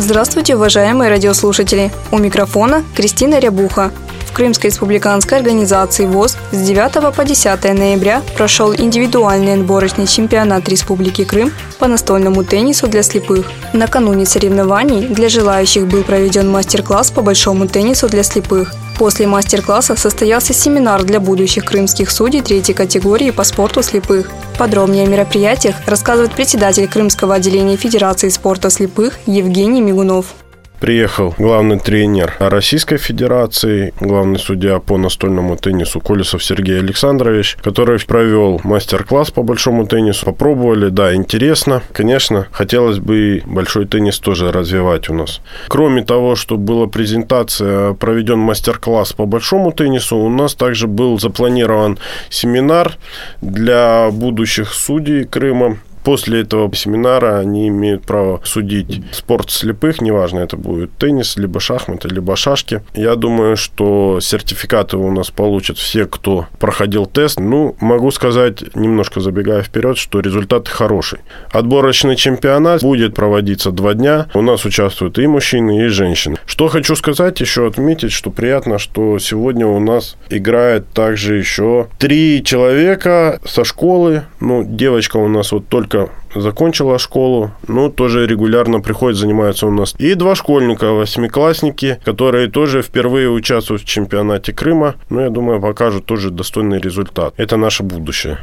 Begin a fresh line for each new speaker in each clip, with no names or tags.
Здравствуйте, уважаемые радиослушатели! У микрофона Кристина Рябуха. В Крымской республиканской организации ВОЗ с 9 по 10 ноября прошел индивидуальный отборочный чемпионат Республики Крым по настольному теннису для слепых. Накануне соревнований для желающих был проведен мастер-класс по большому теннису для слепых. После мастер-класса состоялся семинар для будущих крымских судей третьей категории по спорту слепых. Подробнее о мероприятиях рассказывает председатель Крымского отделения Федерации спорта слепых Евгений Мигунов
приехал главный тренер Российской Федерации, главный судья по настольному теннису Колесов Сергей Александрович, который провел мастер-класс по большому теннису. Попробовали, да, интересно. Конечно, хотелось бы большой теннис тоже развивать у нас. Кроме того, что была презентация, проведен мастер-класс по большому теннису, у нас также был запланирован семинар для будущих судей Крыма После этого семинара они имеют право судить спорт слепых, неважно, это будет теннис, либо шахматы, либо шашки. Я думаю, что сертификаты у нас получат все, кто проходил тест. Ну, могу сказать, немножко забегая вперед, что результат хороший. Отборочный чемпионат будет проводиться два дня. У нас участвуют и мужчины, и женщины. Что хочу сказать, еще отметить, что приятно, что сегодня у нас играет также еще три человека со школы. Ну, девочка у нас вот только только закончила школу, но тоже регулярно приходит, занимается у нас. И два школьника, восьмиклассники, которые тоже впервые участвуют в чемпионате Крыма. Но я думаю, покажут тоже достойный результат. Это наше будущее.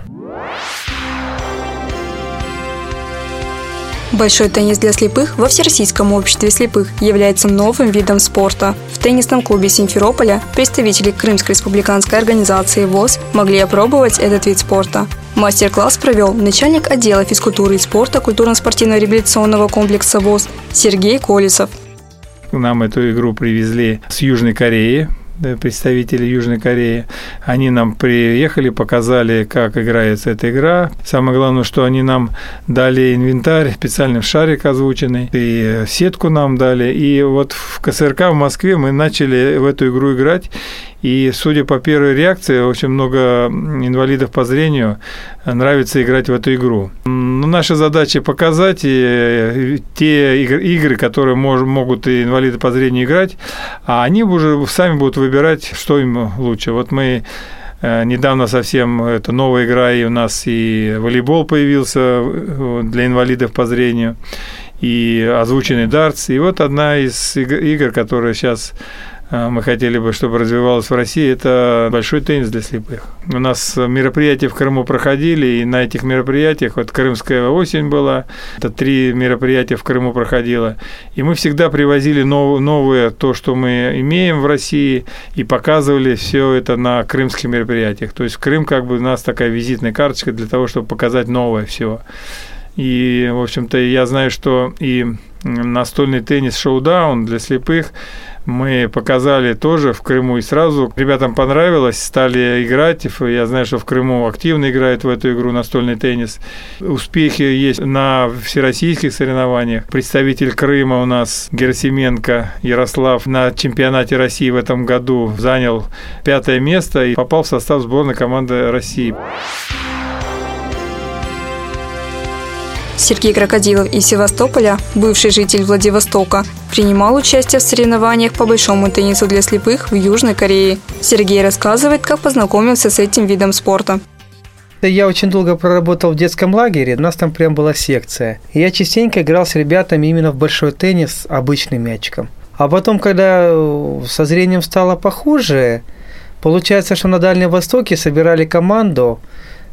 Большой теннис для слепых во Всероссийском обществе слепых является новым видом спорта. В теннисном клубе Симферополя представители Крымской республиканской организации ВОЗ могли опробовать этот вид спорта. Мастер-класс провел начальник отдела физкультуры и спорта культурно-спортивного реабилитационного комплекса ВОЗ Сергей Колесов.
Нам эту игру привезли с Южной Кореи, представители Южной Кореи. Они нам приехали, показали, как играется эта игра. Самое главное, что они нам дали инвентарь, специальный шарик озвученный, и сетку нам дали. И вот в КСРК в Москве мы начали в эту игру играть. И, судя по первой реакции, очень много инвалидов по зрению нравится играть в эту игру. Наша задача показать и те игры, которые могут и инвалиды по зрению играть, а они уже сами будут выбирать, что им лучше. Вот мы э, Недавно совсем это новая игра, и у нас и волейбол появился э, для инвалидов по зрению, и озвученный дартс. И вот одна из игр, которая сейчас мы хотели бы, чтобы развивалось в России, это большой теннис для слепых. У нас мероприятия в Крыму проходили, и на этих мероприятиях, вот Крымская осень была, это три мероприятия в Крыму проходило, и мы всегда привозили нов, новое, то, что мы имеем в России, и показывали все это на крымских мероприятиях. То есть Крым как бы у нас такая визитная карточка для того, чтобы показать новое все. И, в общем-то, я знаю, что и настольный теннис шоу-даун для слепых мы показали тоже в Крыму и сразу ребятам понравилось, стали играть. Я знаю, что в Крыму активно играют в эту игру настольный теннис. Успехи есть на всероссийских соревнованиях. Представитель Крыма у нас Герасименко Ярослав на чемпионате России в этом году занял пятое место и попал в состав сборной команды России.
Сергей Крокодилов из Севастополя, бывший житель Владивостока, принимал участие в соревнованиях по большому теннису для слепых в Южной Корее. Сергей рассказывает, как познакомился с этим видом спорта.
Я очень долго проработал в детском лагере, у нас там прям была секция. Я частенько играл с ребятами именно в большой теннис обычным мячиком. А потом, когда э, со зрением стало похуже, получается, что на Дальнем Востоке собирали команду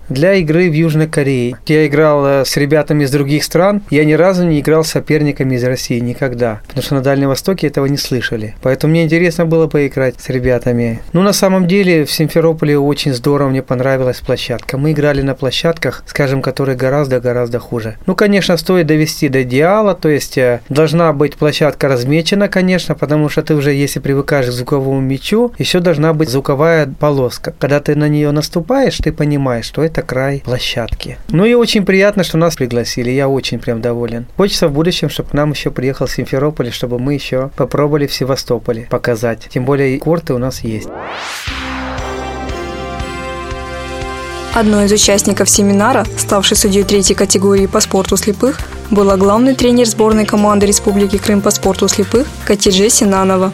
для игры в Южной Корее. Я играл э, с ребятами из других стран, я ни разу не играл с соперниками из России, никогда. Потому что на Дальнем Востоке этого не слышали. Поэтому мне интересно было поиграть с ребятами. Ну, на самом деле, в Симферополе очень здорово, мне понравилась площадка. Мы играли на площадках, скажем, которые гораздо-гораздо хуже. Ну, конечно, стоит довести до идеала, то есть э, должна быть площадка размечена, конечно, потому что ты уже, если привыкаешь к звуковому мячу, еще должна быть звуковая полоска. Когда ты на нее наступаешь, ты понимаешь, что это край площадки. Ну и очень приятно, что нас пригласили, я очень прям доволен. Хочется в будущем, чтобы к нам еще приехал Симферополь, чтобы мы еще попробовали в Севастополе показать. Тем более корты у нас есть.
Одной из участников семинара, ставший судьей третьей категории по спорту слепых, была главный тренер сборной команды Республики Крым по спорту слепых Катидже Синанова.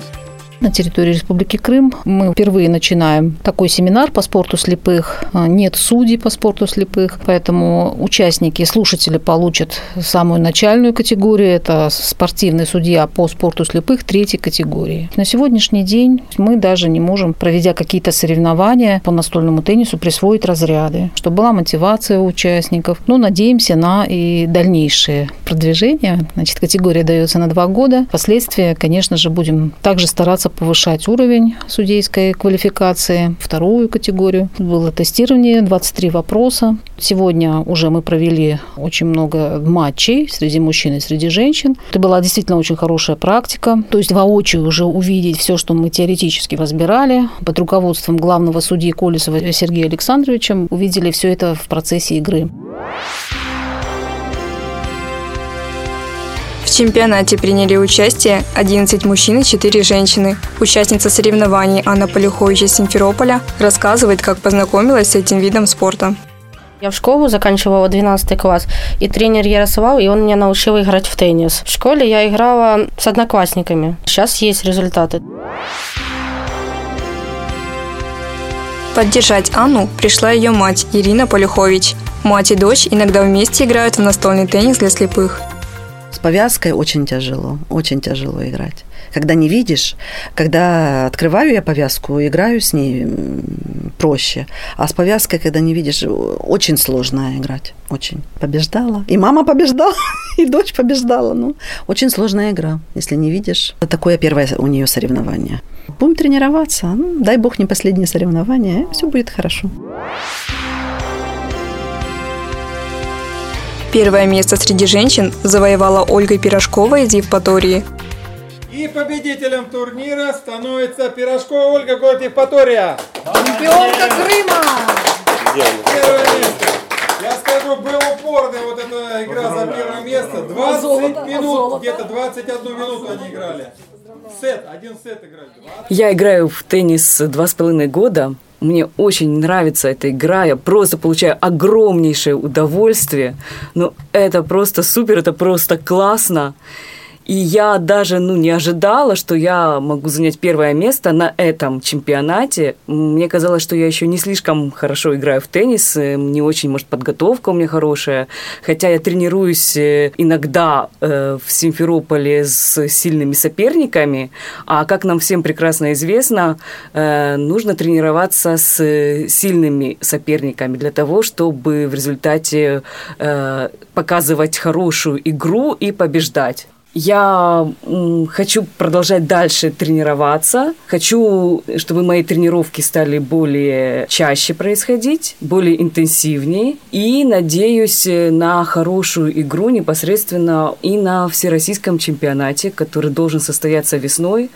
На территории Республики Крым мы впервые начинаем такой семинар по спорту слепых. А, нет судей по спорту слепых, поэтому участники, слушатели получат самую начальную категорию. Это спортивный судья по спорту слепых третьей категории. На сегодняшний день мы даже не можем, проведя какие-то соревнования по настольному теннису, присвоить разряды, чтобы была мотивация у участников. Но надеемся на и дальнейшее продвижение. Значит, категория дается на два года. Впоследствии, конечно же, будем также стараться повышать уровень судейской квалификации. Вторую категорию было тестирование, 23 вопроса. Сегодня уже мы провели очень много матчей среди мужчин и среди женщин. Это была действительно очень хорошая практика. То есть воочию уже увидеть все, что мы теоретически разбирали. Под руководством главного судьи Колесова Сергея Александровича увидели все это в процессе игры.
Чемпионате приняли участие 11 мужчин и 4 женщины. Участница соревнований Анна Полюхович из Симферополя рассказывает, как познакомилась с этим видом спорта.
Я в школу заканчивала 12 класс, и тренер Ярослав, и он меня научил играть в теннис. В школе я играла с одноклассниками. Сейчас есть результаты.
Поддержать Анну пришла ее мать Ирина Полюхович. Мать и дочь иногда вместе играют в настольный теннис для слепых.
С повязкой очень тяжело, очень тяжело играть. Когда не видишь, когда открываю я повязку, играю с ней проще. А с повязкой, когда не видишь, очень сложно играть. Очень. Побеждала. И мама побеждала, и дочь побеждала. Ну, очень сложная игра, если не видишь. Такое первое у нее соревнование. Будем тренироваться. Ну, дай бог не последнее соревнование, все будет хорошо.
Первое место среди женщин завоевала Ольга Пирожкова из Евпатории.
И победителем турнира становится Пирожкова Ольга, город Евпатория.
Чемпионка Крыма!
Первое место. Я скажу, был упорный вот эта игра за первое место. 20 а минут, а где-то 21 минуту они играли. Сет, один сет играли.
Я играю в теннис два с половиной года. Мне очень нравится эта игра, я просто получаю огромнейшее удовольствие. Ну, это просто супер, это просто классно. И я даже ну, не ожидала, что я могу занять первое место на этом чемпионате. Мне казалось, что я еще не слишком хорошо играю в теннис, э, не очень, может, подготовка у меня хорошая. Хотя я тренируюсь э, иногда э, в Симферополе с сильными соперниками, а как нам всем прекрасно известно, нужно тренироваться с сильными соперниками для того, чтобы в результате показывать хорошую игру и побеждать. Я хочу продолжать дальше тренироваться. Хочу, чтобы мои тренировки стали более чаще происходить, более интенсивнее. И надеюсь на хорошую игру непосредственно и на всероссийском чемпионате, который должен состояться весной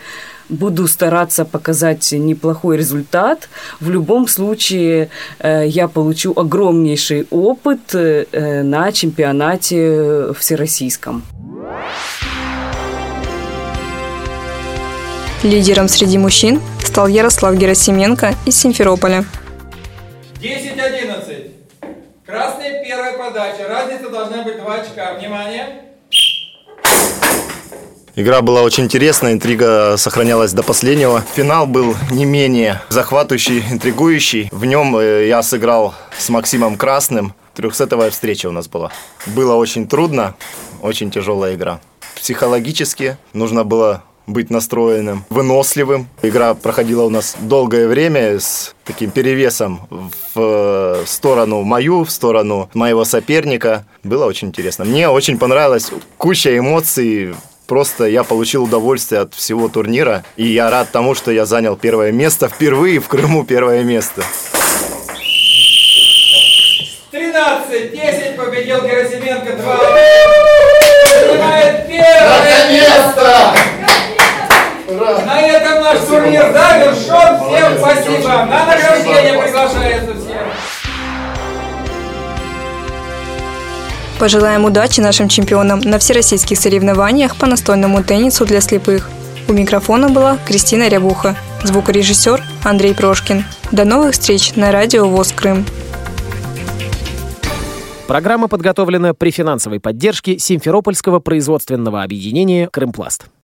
буду стараться показать неплохой результат. В любом случае э, я получу огромнейший опыт э, на чемпионате всероссийском.
Лидером среди мужчин стал Ярослав Герасименко из Симферополя.
10-11. Красная первая подача. Разница должна быть 2 очка. Внимание.
Игра была очень интересная, интрига сохранялась до последнего. Финал был не менее захватывающий, интригующий. В нем э, я сыграл с Максимом Красным. Трехсетовая встреча у нас была. Было очень трудно, очень тяжелая игра. Психологически нужно было быть настроенным, выносливым. Игра проходила у нас долгое время с таким перевесом в сторону мою, в сторону моего соперника. Было очень интересно. Мне очень понравилось. Куча эмоций, Просто я получил удовольствие от всего турнира, и я рад тому, что я занял первое место впервые в Крыму первое место.
13-10 победил Герасименко 2. Занимает первое место! На этом наш турнир завершен. Всем спасибо. На награждение приглашается всем.
Пожелаем удачи нашим чемпионам на всероссийских соревнованиях по настольному теннису для слепых. У микрофона была Кристина Рябуха, звукорежиссер Андрей Прошкин. До новых встреч на радио ВОЗ Крым.
Программа подготовлена при финансовой поддержке Симферопольского производственного объединения «Крымпласт».